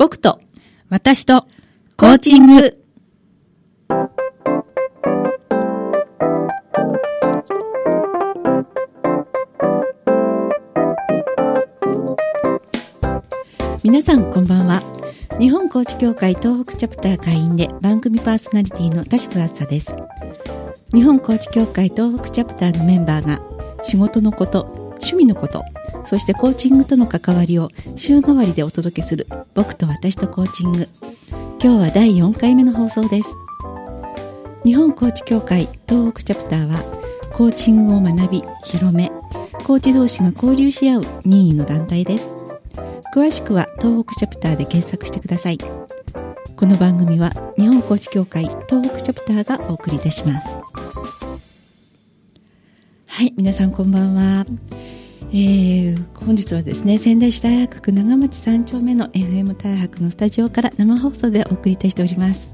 僕と私とコーチング。皆さんこんばんは。日本コーチ協会東北チャプター会員で番組パーソナリティの田代あずさです。日本コーチ協会東北チャプターのメンバーが仕事のこと、趣味のこと、そしてコーチングとの関わりを週替わりでお届けする僕と私とコーチング。今日は第4回目の放送です。日本コーチ協会東北チャプターはコーチングを学び、広め、コーチ同士が交流し合う任意の団体です。詳しくは東北チャプターで検索してください。この番組は日本コーチ協会東北チャプターがお送りいたします。はい、皆さんこんばんは。えー、本日はですね仙台市大白区長町3丁目の FM 大白のスタジオから生放送でお送りいたしております。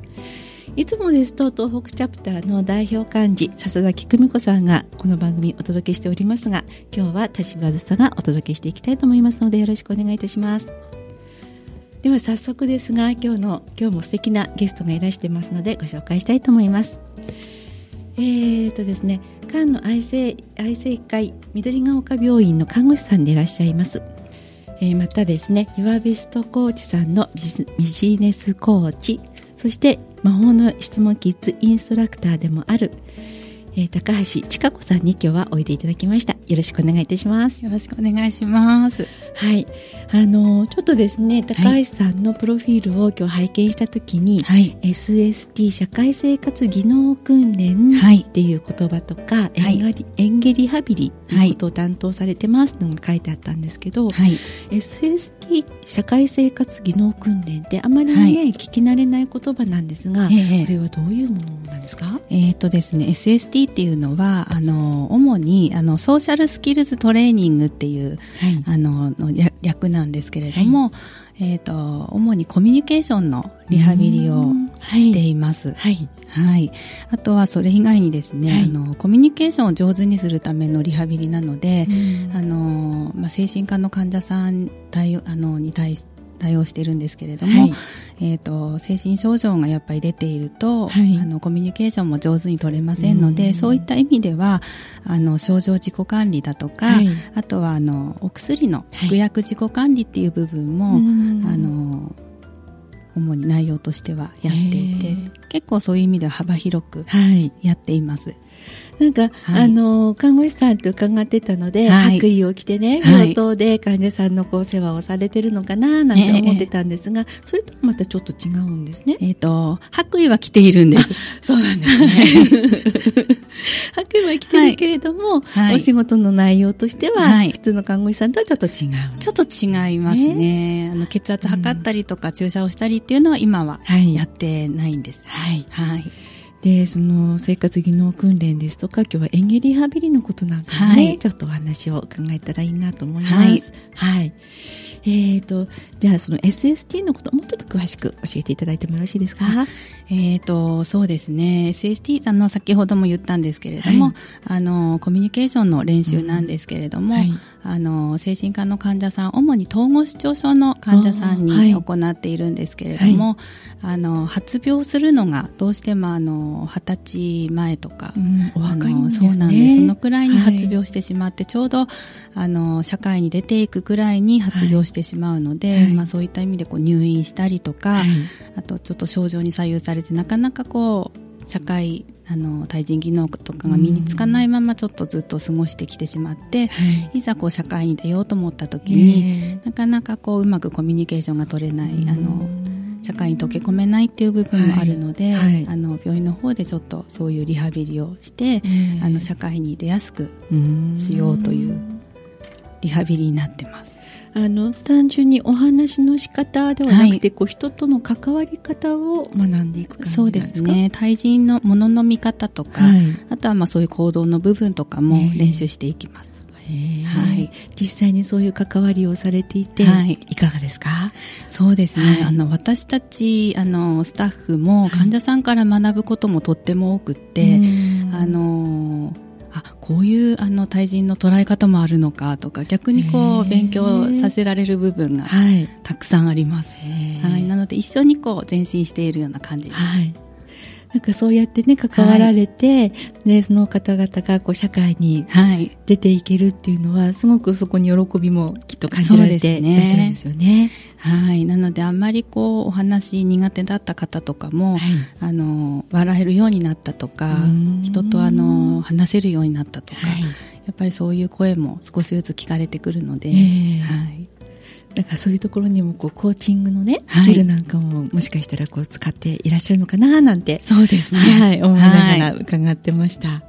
いつもですと東北チャプターの代表幹事笹崎久美子さんがこの番組お届けしておりますが今日は田島ずさがお届けしていきたいと思いますのでよろしくお願いいたします。では早速ですが今日の今日も素敵なゲストがいらしてますのでご紹介したいと思います。えーとですね菅野愛生愛生会緑ヶ丘病院の看護師さんでいらっしゃいます、えー、またですね岩ベストコーチさんのビジネスコーチそして魔法の質問キッズインストラクターでもある、えー、高橋千佳子さんに今日はおいでいただきました。よろしくお願いいたします。よろしくお願いします。はい。あのちょっとですね高橋さんのプロフィールを今日拝見したときに、はい、SST 社会生活技能訓練っていう言葉とか、はい、演芸リハビリっていうことを担当されてますのが書いてあったんですけど、はい、SST 社会生活技能訓練ってあまりね、はい、聞き慣れない言葉なんですが、えこれはどういうものなんですか？えっ、とですね SST っていうのはあの主にあのソーシャルスキルズトレーニングっていう、あのの略なんですけれども、えっ、ー、と、主にコミュニケーションのリハビリをしています。はい。はい。あとはそれ以外にですね、はい、あの、コミュニケーションを上手にするためのリハビリなので、あの、まあ、精神科の患者さん対あのに対して、対応してるんですけれども、はい、えーと、精神症状がやっぱり出ていると、はい、あのコミュニケーションも上手に取れませんのでそういった意味ではあの症状自己管理だとか、はい、あとはあのお薬の服薬自己管理っていう部分も、あの主に内容としてはやっていて結構そういう意味では幅広くやっています。なんか、はい、あの看護師さんと伺ってたので、はい、白衣を着てね病棟で患者さんのこう世話をされてるのかななんて思ってたんですが、えー、それとはまたちょっと違うんですね。えっ、ー、と白衣は着ているんです。そうなんですね。白衣は着てるけれども、はい、お仕事の内容としては、普通の看護師さんとはちょっと違う。ちょっと違いますね。あの血圧測ったりとか、注射をしたりっていうのは今はやってないんです。はい。はいでその生活技能訓練ですとか今日は演芸リハビリのことなんかね、はい、ちょっとお話を伺えたらいいなと思います。はい、はい。えーと、じゃあその SST のこともうちょっと詳しく教えていただいてもよろしいですか？えーとそうですね。SST あの先ほども言ったんですけれども、はい、あのコミュニケーションの練習なんですけれども、うん。はい、あの精神科の患者さん主に統合失調症の患者さんに行っているんですけれども、はい、あの発病するのがどうしてもあの二十歳前とか、うん、お若いんですね、そうなんです。そのくらいに発病してしまって、ちょうどあの社会に出ていくくらいに発病してしまうので、まあ、そういった意味でこう入院したりとか、あとちょっと症状に左右されてなかなかこう社会あの対人技能とかが身につかないままちょっとずっと過ごしてきてしまって、い。ざこう社会に出ようと思った時に、なかなかこううまくコミュニケーションが取れない、あの社会に溶け込めないっていう部分もあるので、はい。はい、あの病院の方でちょっとそういうリハビリをして、あの社会に出やすくしようというリハビリになってます。あの単純にお話の仕方ではなくて、はい、こう人との関わり方を学んでいくそうですね。対人のものの見方とか、はい、あとはまあそういう行動の部分とかも練習していきます。はい、実際にそういう関わりをされていて、はい、いかがですか？そうですね、はい、あの私たちあのスタッフも患者さんから学ぶこともとっても多くって、あのあこういうあの対人の捉え方もあるのかとか逆にこう勉強させられる部分がたくさんあります、はい、ので一緒にこう前進しているような感じです。はいなんかそうやってね関わられて、はい、ね、その方々がこう社会に出ていけるっていうのは、すごくそこに喜びもきっと感じられていらっしゃるんですよね。はい、なのであんまりこうお話苦手だった方とかも、はい、あの笑えるようになったとか人とあの話せるようになったとか、はい、やっぱりそういう声も少しずつ聞かれてくるので、えー、はいだからそういうところにもこうコーチングのねスキルなんかももしかしたらこう使っていらっしゃるのかななんて、そうですね、はい、思いながら伺ってました。はい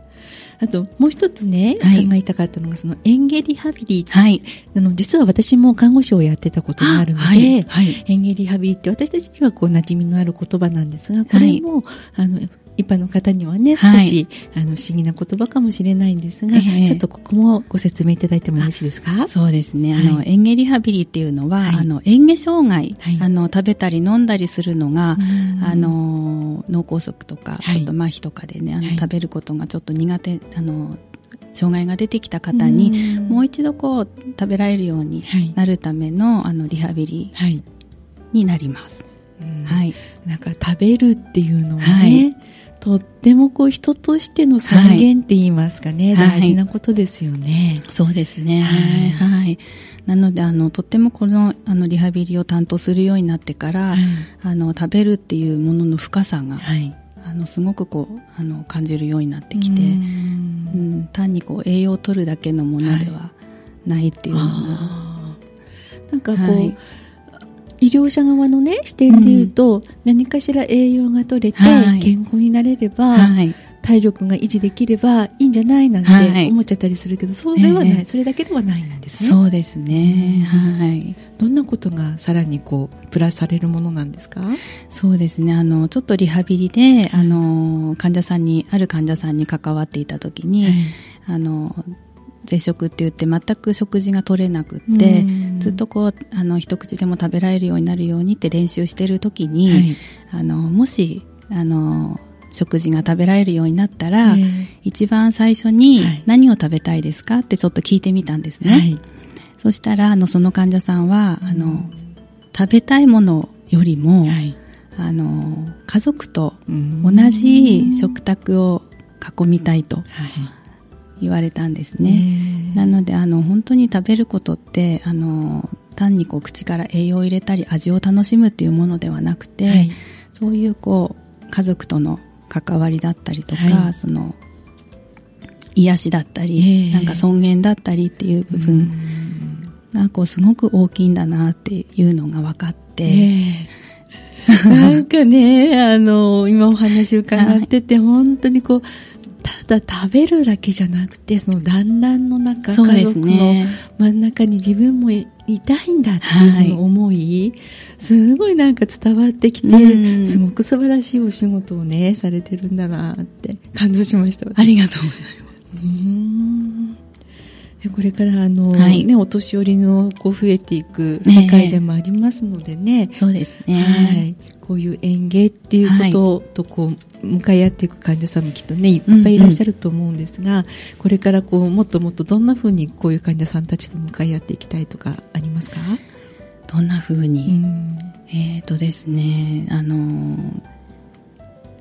あともう一つね、はい、考えたかったのがその園芸リハビリ、はい、あの実は私も看護師をやってたことがあるので、はい。はい、園芸リハビリって私たちにはこう馴染みのある言葉なんですがこれも、あの一般の方にはね少し、はい、あの不思議な言葉かもしれないんですが、えー、ちょっとここもご説明いただいてもよろしいですか？そうですね、はい、あの園芸リハビリっていうのは、はい、あの園芸障害、あの食べたり飲んだりするのがあの脳梗塞とか、ちょっと麻痺とかでねあの、食べることがちょっと苦手あの障害が出てきた方にもう一度こう食べられるようになるための,、あのリハビリになります。はい、なんか食べるっていうのはね、はい、とってもこう人としての尊厳って言いますかね、はい、大事なことですよね。はい、そうですね。はい。はい、なのであのとってもこのあのリハビリを担当するようになってから、あの食べるっていうものの深さが、あのすごくこうあの感じるようになってきて、うん、単にこう栄養を取るだけのものではないっていうのが、なんかこう。医療者側のね視点でいうと、うん、何かしら栄養が取れて、健康になれれば、はい、体力が維持できればいいんじゃないなんて思っちゃったりするけど、そうではない、えー、それだけではないんですね。そうですね、はい。どんなことがさらにこうプラスされるものなんですか？そうですね。あのちょっとリハビリであの患者さんにある患者さんに関わっていた時に、はい、あの絶食って言って全く食事が取れなくって、ずっとこうあの一口でも食べられるようになるようにって練習してる時に、はい、あのもしあの食事が食べられるようになったら、一番最初に何を食べたいですかってちょっと聞いてみたんですね、はい、そしたらあのその患者さんはあの食べたいものよりも、はい、あの家族と同じ食卓を囲みたいと、言われたんですね。なのであの本当に食べることってあの単にこう口から栄養を入れたり味を楽しむっていうものではなくて、はい、そういうこう家族との関わりだったりとか、はい、その癒しだったり、なんか尊厳だったりっていう部分がこうすごく大きいんだなっていうのが分かって。なんかね、あの、今お話伺ってて、本当にこう、ただ食べるだけじゃなくてその団らんの中、家族の真ん中に自分もいたいんだっていうその思い、はい、すごいなんか伝わってきて、すごく素晴らしいお仕事をねされてるんだなって感動しましたありがとうございます。うん。これからあの、はい、ね、お年寄りのこう増えていく社会でもありますのでね、ねそうですね、はい、こういう園芸っていうこととこう、向かい合っていく患者さんもきっとねいっぱいいらっしゃると思うんですが、うんうん、これからこうもっともっとどんなふうにこういう患者さんたちと向かい合っていきたいとかありますか？どんなふうに、うん、えっ、ー、とですねあのー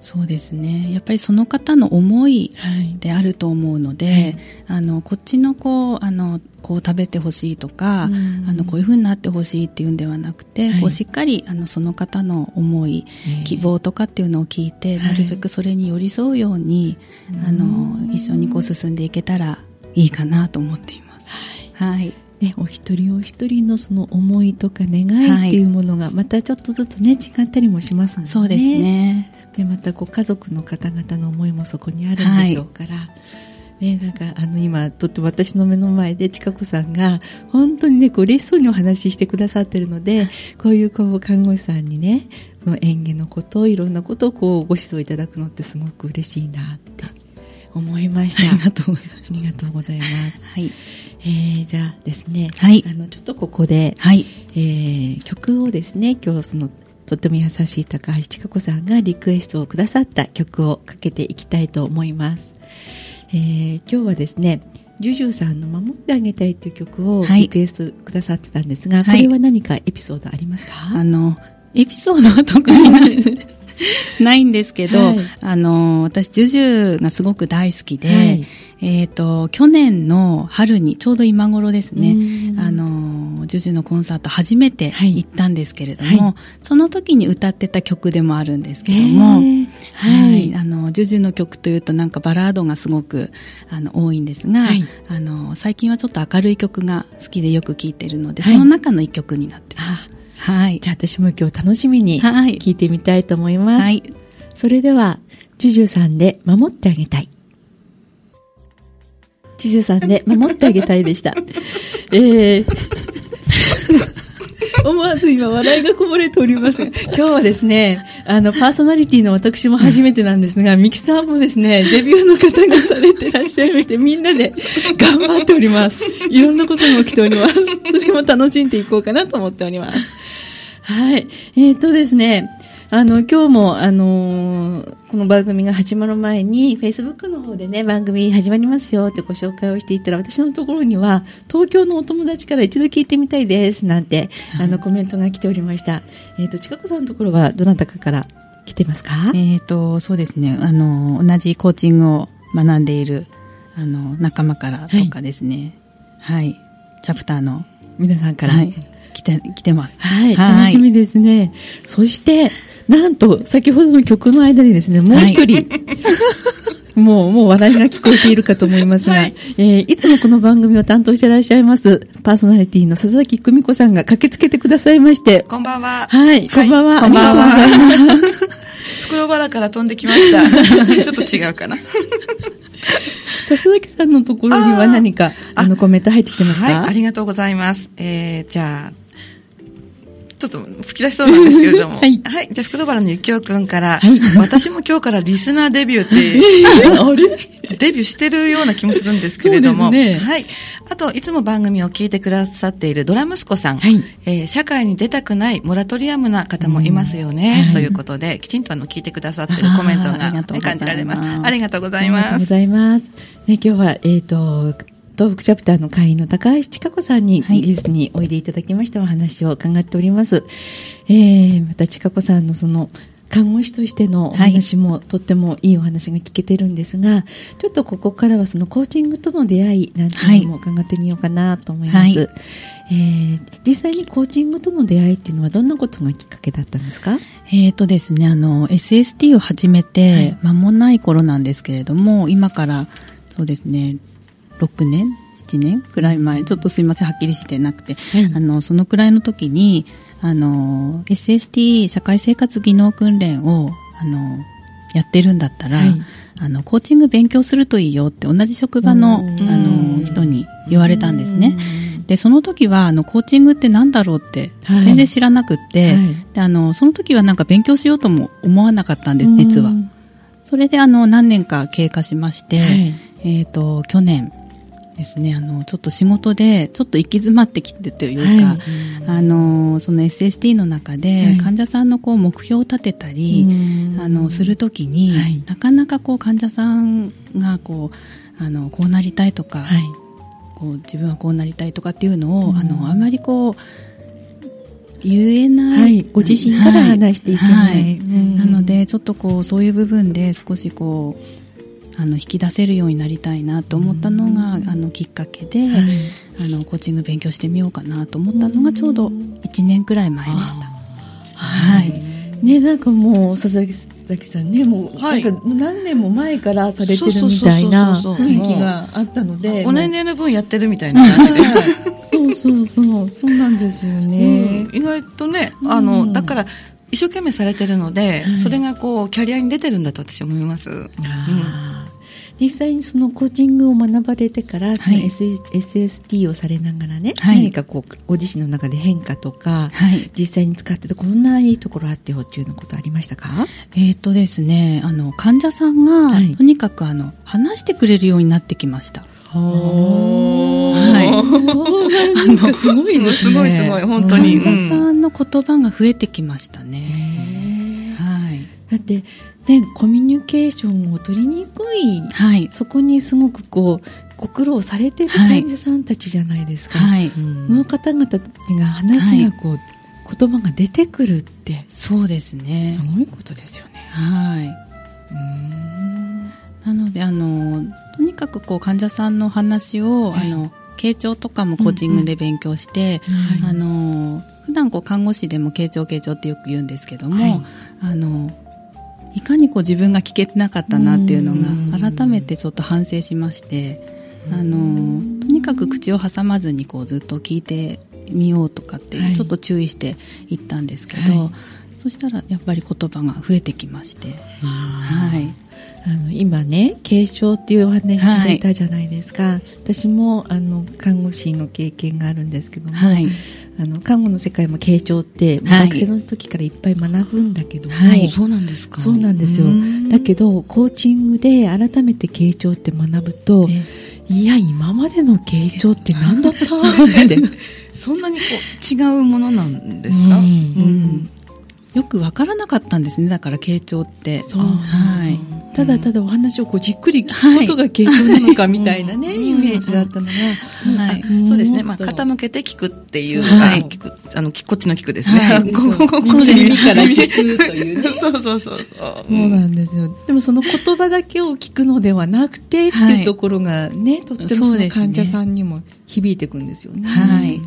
そうですね。やっぱりその方の思いであると思うので、はい、あのこっちのこうあのこう食べてほしいとか、うん、あのこういうふうになってほしいっていうんではなくて、はい、こうしっかりあのその方の思い、希望とかっていうのを聞いて、なるべくそれに寄り添うように、あの一緒にこう進んでいけたらいいかなと思っています。はい、ね、お一人お一人のその思いとか願いっていうものがまたちょっとずつね違ったりもしますので、ね、そうですねでまたこう家族の方々の思いもそこにあるんでしょうから、はい、ね、なんかあの今とっても私の目の前で千佳子さんが本当にねこう嬉しそうにお話ししてくださってるのでこういうこう看護師さんにねこの演技のこといろんなことをこうご指導いただくのってすごく嬉しいなって思いました。ありがとうございます。ありがとうございます。はい。えー、じゃあですね、はい、あのちょっとここで、はい、えー、曲をですね、今日そのとっても優しい高橋千佳子さんがリクエストをくださった曲をかけていきたいと思います。えー、今日はですね、ジュジュさんの守ってあげたいという曲をリクエストくださってたんですが、はい、これは何かエピソードありますか、あのエピソードは特にない ないんですけど、はい、あの、私、ジュジュがすごく大好きで、はい、えっ、ー、と、去年の春に、ちょうど今頃ですね、あの、ジュジュのコンサート初めて行ったんですけれども、はい、その時に歌ってた曲でもあるんですけども、はい、あの、ジュジュの曲というとなんかバラードがすごく、あの、多いんですが、あの、最近はちょっと明るい曲が好きでよく聴いてるので、その中の一曲になってます。はい。じゃあ私も今日楽しみに聞いてみたいと思います。はい。それでは、ジュジュさんで守ってあげたい。ジュジュさんで守ってあげたいでした。えー、思わず今笑いがこぼれておりますが、今日はですね、あの、パーソナリティの私も初めてなんですが、ミキさんもですね、デビューの方がされてらっしゃいまして、みんなで 頑張っております。いろんなことが起きております。それも楽しんでいこうかなと思っております。はい。えっ、ー、とですね、あの、今日も、あのー、この番組が始まる前に、Facebook の方でね、番組始まりますよってご紹介をしていったら、私のところには、東京のお友達から一度聞いてみたいです、なんて、はい、あの、コメントが来ておりました。えっ、ー、と、近くさんのところは、どなたかから来てますか？えっ、と、そうですね、あの、同じコーチングを学んでいる、あの、仲間からとかですね、はい、はい、チャプターの皆さんから、はい来て、来てます。はい。楽しみですね。そして、なんと、先ほどの曲の間にですね、もう一人、はい、もう、もう笑いが聞こえているかと思いますが、はい、えー、いつもこの番組を担当していらっしゃいます、パーソナリティの佐々木久美子さんが駆けつけてくださいまして。こんばんは。はい、こんばんは。こんばんは。ありがとうございます。袋原から飛んできました。ちょっと違うかな。佐々木さんのところには何かあのコメント入ってきてますか？はい、ありがとうございます。えー、じゃあ、ちょっと吹き出しそうなんですけれども。はい。はい。じゃあ、福原のゆきおくんから、はい、私も今日からリスナーデビューって、あれ？デビューしてるような気もするんですけれども。ね、はい。あと、いつも番組を聞いてくださっているドラ息子さん。はい。えー、社会に出たくないモラトリアムな方もいますよね。はい、ということで、きちんとあの、聞いてくださってるコメントが感じられます。ありがとうございます。ありがとうございます。ね、今日は、えっ、ー、と、東北チャプターの会員の高橋千佳子さんに、ゲストにおいでいただきましてお話を伺っております。えー、また千佳子さんのその、看護師としてのお話も、はい、とってもいいお話が聞けてるんですが、ちょっとここからはそのコーチングとの出会いなんていうのも伺ってみようかなと思います。はい、えー、実際にコーチングとの出会いっていうのはどんなことがきっかけだったんですか？えっ、ー、とですね、あの、SST を始めて間もない頃なんですけれども、はい、今からそうですね、6年？7年？くらい前？ちょっとすいませんはっきりしてなくて、はい、あのそのくらいの時にあの SST 社会生活技能訓練をあのやってるんだったら、はい、あのコーチング勉強するといいよって同じ職場のあの人に言われたんですね。でその時はあのコーチングって何だろうって全然知らなくって、はい、であのその時はなんか勉強しようとも思わなかったんです実は。それであの何年か経過しまして、はい、えっ、と去年ですね。あのちょっと仕事でちょっと行き詰まってきてというか、はい、あのその SST の中で患者さんのこう目標を立てたり、はい、あのするときに、はい、なかなかこう患者さんがこうあのこうなりたいとか、こう自分はこうなりたいとかっていうのを、あのあまりこう言えない、ご自身から話していけない、なのでちょっとこうそういう部分で少しこうあの引き出せるようになりたいなと思ったのが、あのきっかけで、はい、あのコーチング勉強してみようかなと思ったのがちょうど1年くらい前でした。はい、ね、なんかもう佐々木さんねもう、なんか何年も前からされてるみたいな雰囲気があったのでお年齢の分やってるみたいな。感じでそうそうそう。そうなんですよね、うん、意外とねあの、だから一生懸命されてるので、はい、それがこうキャリアに出てるんだと私は思います。うん実際にそのコーチングを学ばれてから、その SST をされながらね、はい、何かこうご自身の中で変化とか、はい、実際に使っててこんないいところあってよっていうようなことありましたか？えっ、とですねあの患者さんが、はい、とにかくあの話してくれるようになってきました。はい。あのすごいですね。すごいすごい本当に。患者さんの言葉が増えてきましたね。はい。だってね、コミュニケーションを取りにくい、はい、そこにすごくこうご苦労されてる患者さんたちじゃないですか、はい、その方々が話がこう、言葉が出てくるってそうですね。すごいことですよね。はい。なのであのとにかくこう患者さんの話を、はい、あの傾聴とかもコーチングで勉強して、うん。うん、あの普段こう看護師でも傾聴傾聴ってよく言うんですけども、はい、あのいかにこう自分が聞けてなかったなっていうのが改めてちょっと反省しましてあのとにかく口を挟まずにこうずっと聞いてみようとかってちょっと注意していったんですけど、はい、そしたらやっぱり言葉が増えてきまして。はい。あの今ね軽症っていうお話されたじゃないですか、はい、私もあの看護師の経験があるんですけども、はい、あの看護の世界も傾聴って、はい、学生の時からいっぱい学ぶんだけども、はい、そうなんですか。そうなんですよ。だけどコーチングで改めて傾聴って学ぶと、いや今までの傾聴って何だった？って。そんなにこう違うものなんですか、うん、うん。よく分からなかったんですねだから傾聴って。そうそうそう、はい、ただただお話をこうじっくり聞くことが傾聴なのかみたいなね、はい、イメージだったのが、はい、そうですね、まあ、傾けて聞くっていうのが、はい、聞くあのこっちの聞くですね、はい、ここここ耳から聞くというね。そうそうそうそう。そうなんですよ。でもその言葉だけを聞くのではなくてっていうところがね、とってもその患者さんにも響いてくんですよね。はい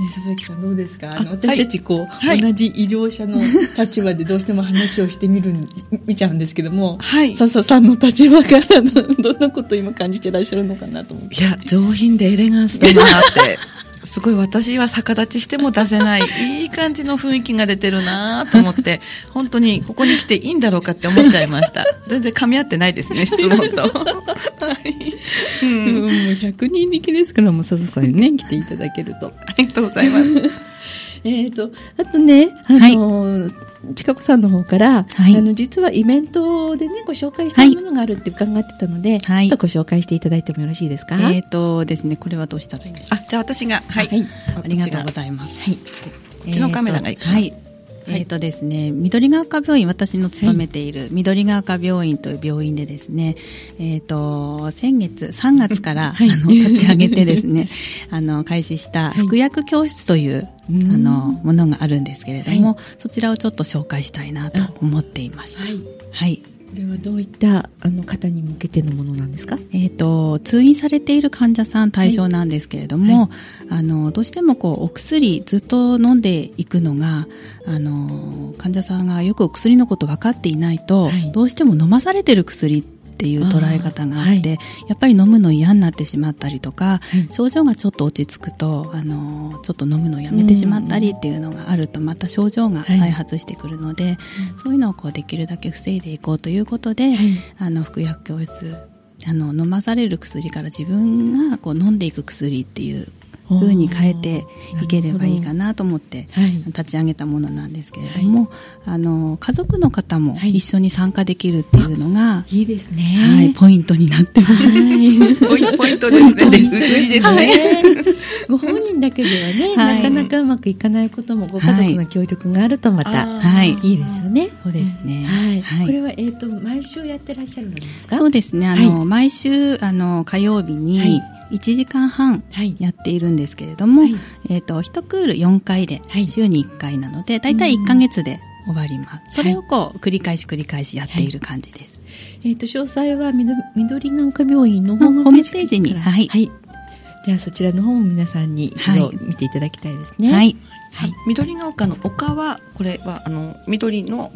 ね、佐々木さんどうですか？あの私たちこう、はい、同じ医療者の立場でどうしても話をしてみる見ちゃうんですけども、はい、笹さんの立場からどんなことを今感じてらっしゃるのかなと思って。いや上品でエレガンスだなってすごい私は逆立ちしても出せない。いい感じの雰囲気が出てるなと思って本当にここに来ていいんだろうかって思っちゃいました。全然噛み合ってないですね質問と、はい。うん、もう100人力ですからもう笹さんにね来ていただけると。ありがとうございます。えっとあとねあのはい近子さんの方から、はい、あの実はイベントでねご紹介したいものがあるって伺ってたので、はい、ちょっとご紹介していただいてもよろしいですか？えっ、ー、とですねこれはどうしたらいいんですか。あじゃあ私がはい、はい、ありがとうございます。はい。こっちのカメラがいいかな。はい。えーとですね、緑が丘病院私の勤めている緑が丘病院という病院でですね、えーと、先月3月から、はい、あの立ち上げてですねあの開始した服薬教室という、はい、あのものがあるんですけれども、はい、そちらをちょっと紹介したいなと思っていました。はい。これはどういったあの方に向けてのものなんですか、えーと、通院されている患者さん対象なんですけれども、はい、あのどうしてもこうお薬ずっと飲んでいくのがあの患者さんがよくお薬のこと分かっていないと、はい、どうしても飲まされてる薬っていう捉え方があって、はい、やっぱり飲むの嫌になってしまったりとか、うん、症状がちょっと落ち着くとあのちょっと飲むのをやめてしまったりっていうのがあるとまた症状が再発してくるので、はい、そういうのをこうできるだけ防いでいこうということで、はい、あの服薬教室あの飲まされる薬から自分がこう飲んでいく薬っていうふうに変えていければいいかなと思って立ち上げたものなんですけれども、はい、あの家族の方も一緒に参加できるっていうのが、はい、いいですね、はい、ポイントになってます、はい、ポイントですね。いいですね、ご本人だけではね、なかなかうまくいかないこともご家族の協力があるとまた、はい、いいですよね。そうですね、はい、これは、えーと、毎週やってらっしゃるんですか？そうですね。あの、毎週あの火曜日に、1時間半やっているんですけれども、はい、えーと、1クール4回で週に1回なので、はい、大体1か月で終わります、それをこう繰り返し繰り返しやっている感じです、えーと、詳細は緑なんか病院のホームページに。はい、じゃあそちらの方も皆さんに一度見ていただきたいですね。はい。はい、緑が丘の丘はこれはあの緑の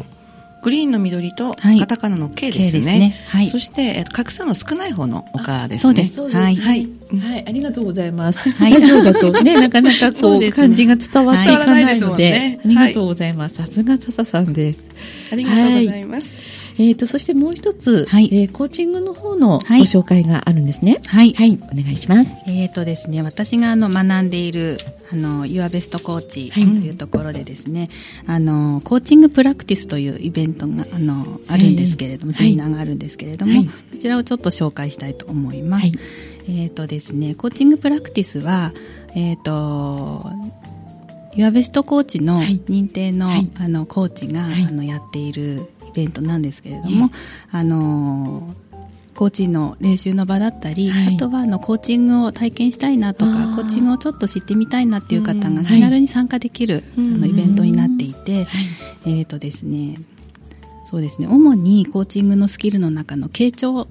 グリーンの緑とカタカナの K ですね。はい、ねはい、そして、画数の少ない方の丘ですね。そうです。はい。はい。はい、ありがとうございます。はい、ラジオだとね、なかなかこう、ね、漢字が伝わっていかないので、ね、ありがとうございます。さすが笹さんです。ありがとうございます。えっ、ー、と、そしてもう一つ、はい、えー、コーチングの方のご紹介があるんですね。はい。はい、お願いします。えっ、ー、とですね、私があの学んでいる、あの、ユアベストコーチというところでですね、はい、あの、コーチングプラクティスというイベントが、あの、あるんですけれども、セミナーがあるんですけれども、そちらをちょっと紹介したいと思います。えっ、とですね、コーチングプラクティスは、えっ、と、ユアベストコーチの認定の,、あのコーチが、あのやっているイベントなんですけれども、あのコーチの練習の場だったり、はい、あとはあのコーチングを体験したいなとかコーチングをちょっと知ってみたいなっていう方が気軽に参加できる、あのイベントになっていて、えっ、とですねそうですね主にコーチングのスキルの中の傾聴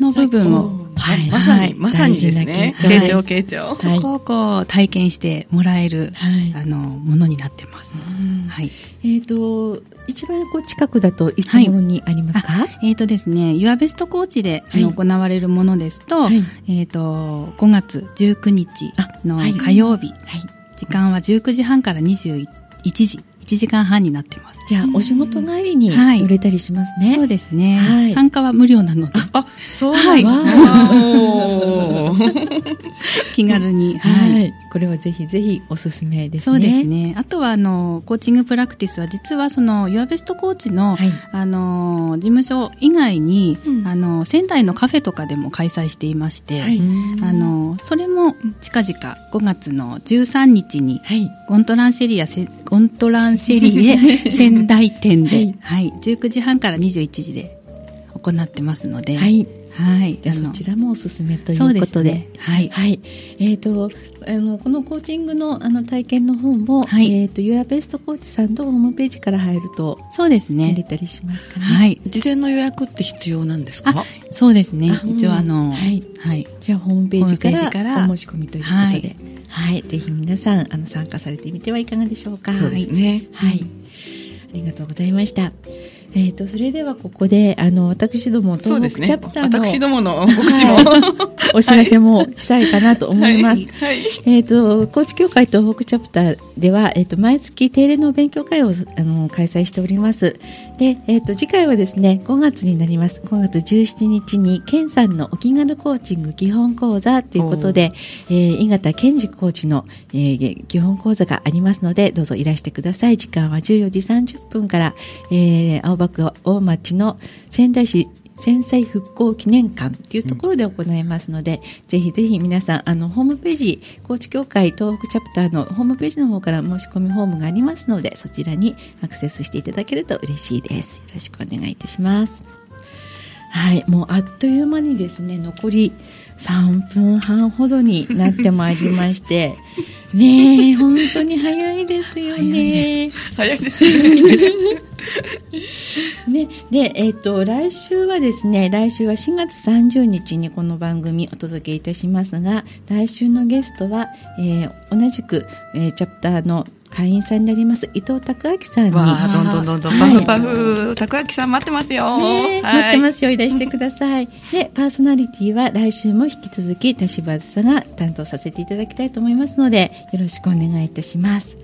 の部分を、はい、まさに、まさにですね。傾聴。傾聴、ここをこう体験してもらえる、あのものになってます、はい。えっ、と一番こう近くだといつ頃にありますか、えっ、とですね Your Best コーチで、あの行われるものですと,、えっ、と5月19日の火曜日、時間は19時半から21時。1時間半になってますじゃあお仕事帰りに乗れたりしますね、はい、そうですね、はい、参加は無料なので。あそうなんだ、はい、気軽に、はい、これはぜひぜひおすすめですね。そうですね。あとはあのコーチングプラクティスは実はその YourBest コーチの,、あの事務所以外に、うん、あの仙台のカフェとかでも開催していまして、あのそれも近々5月の13日に、ゴントランシェリアゴントランシェリエ仙台店で、はい、はい、19時半から21時で行ってますので、はい、はい、じゃそちらもおすすめということで、ね、はい、はい、えっ、ー、とあのこのコーチングのあの体験の方も、はい、えっ、ー、と Your Best コーチさんとホームページから入るとそうですね。たりしますかね。はい、事前の予約って必要なんですか？そうですね。一応あの、はい、はい、じゃあホームページからお申し込みということで、はい、ぜひ皆さんあの参加されてみてはいかがでしょうか。そうですね。はい、ありがとうございました。えーと、それではここであの私ども東北チャプターの、ね、私どもの告知も お知らせもしたいかなと思います。はい、えっ、ー、と高知協会東北チャプターではえっ、ー、と毎月定例の勉強会をあの開催しております。でえっ、ー、と次回はですね5月になります。5月17日に健さんのお気軽コーチング基本講座ということで、えー、井形健二コーチの、えー、基本講座がありますのでどうぞいらしてください。時間は14時30分から、えー、青葉区大町の仙台市戦災復興記念館というところで行いますので、うん、ぜひぜひ皆さんあのホームページ高知協会東北チャプターのホームページの方から申し込みフォームがありますのでそちらにアクセスしていただけると嬉しいです。よろしくお願いいたします。はいもうあっという間にですね残り3分半ほどになってまいりまして ねえ本当に早いですよね。早いです。ねでえっ、ー、と来週はです。ね来週は4月30日にこの番組お届けいたします。が来週のゲストは、えー、同じく、えー、チャプターの会員さんになります。伊藤拓明さんに。わあどんどんどんどんパフパフ拓明さん待ってますよ、ね、待ってますよ。いらしてください。でパーソナリティは来週も引き続き田柴さんが担当させていただきたいと思いますのでよろしくお願いいたします。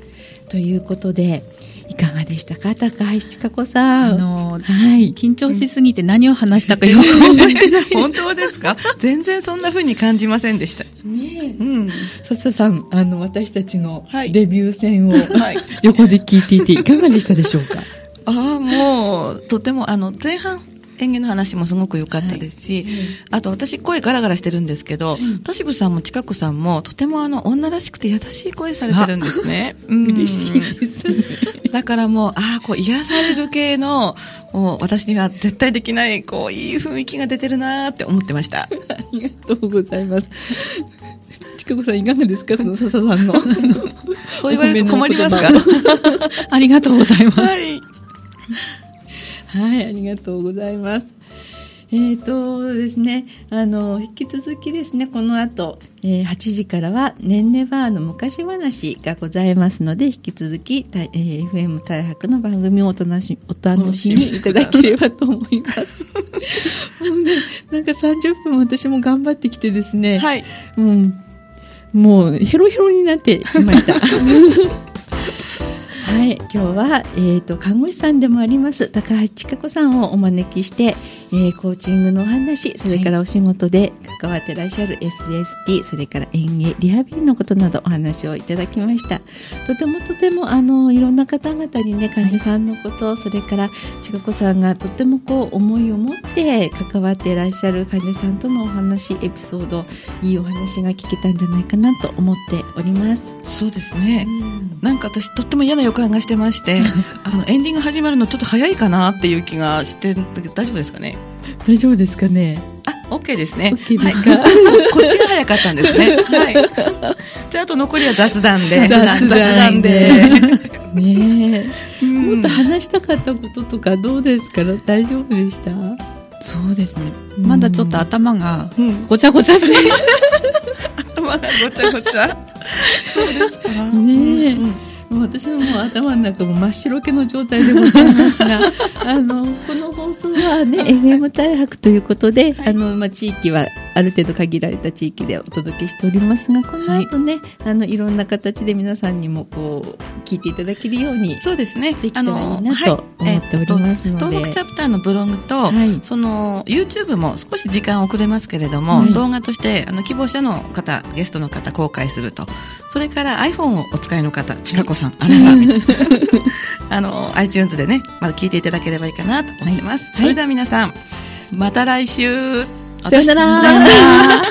ということでいかがでしたか？高橋千佳子さん。あの、はい、緊張しすぎて何を話したかよく覚えてない。本当ですか？全然そんなふうに感じませんでした。ねうん。笹さん、あの、私たちのデビュー戦を、はい、横で聞いていていかがでしたでしょうか？ああ、もう、とても、あの、前半、演芸の話もすごく良かったですし、はい、あと私声ガラガラしてるんですけど、田渋さんも近子さんもとてもあの女らしくて優しい声されてるんですね。嬉しいです、ね、だからもう、ああ、こう癒される系の、もう私には絶対できない、こういい雰囲気が出てるなって思ってました。ありがとうございます。近子さんいかがですか？その笹さんの。そう言われると困りますかありがとうございます。はいはい、ありがとうございます。えーとですね、あの引き続きですねこの後、えー、8時からは「ねんねバー」の昔話がございますので引き続き、えー、FM 大白の番組をお楽しお楽しみいただければと思います。なんか30分私も頑張ってきてですね、はい、うん、もうヘロヘロになってきました。はい、今日は、えーと、看護師さんでもあります高橋千佳子さんをお招きして、えー、コーチングのお話それからお仕事で関わってらっしゃる SST、それから園芸リハビリのことなどお話をいただきました。とてもとてもあのいろんな方々にね患者さんのこと、それから千佳子さんがとてもこう思いを持って関わっていらっしゃる患者さんとのお話エピソードいいお話が聞けたんじゃないかなと思っております。そうですね、うん、なんか私とっても嫌な予感がしてまして あのエンディング始まるのちょっと早いかなっていう気がして大丈夫ですかね？大丈夫ですかね？あ OK ですね。OK ですか、はい、こっちが早かったんですね。はい。で、あと残りは雑談で。雑談で。ねえ、もっと話したかったこととかどうですか？大丈夫でした？そうですね。まだちょっと頭がごちゃごちゃして、頭がごちゃごちゃ。そうですか。ねえ。うんもう私のもう頭の中も真っ白けの状態でございますがあのこの放送はね FM 大白ということで、はい、あのまあ、地域はある程度限られた地域でお届けしておりますがこの後ね、はい、あのいろんな形で皆さんにもこう聞いていただけるようにそうですね。できたらいいなと思っておりますので、はいえー、東北チャプターのブログと、はい、その YouTube も少し時間遅れますけれども、動画としてあの希望者の方ゲストの方公開すると。それから iPhone をお使いの方ちかこさん、あれば あの iTunes でねまだ聞いていただければいいかなと思ってます、それでは皆さんまた来週。さよなら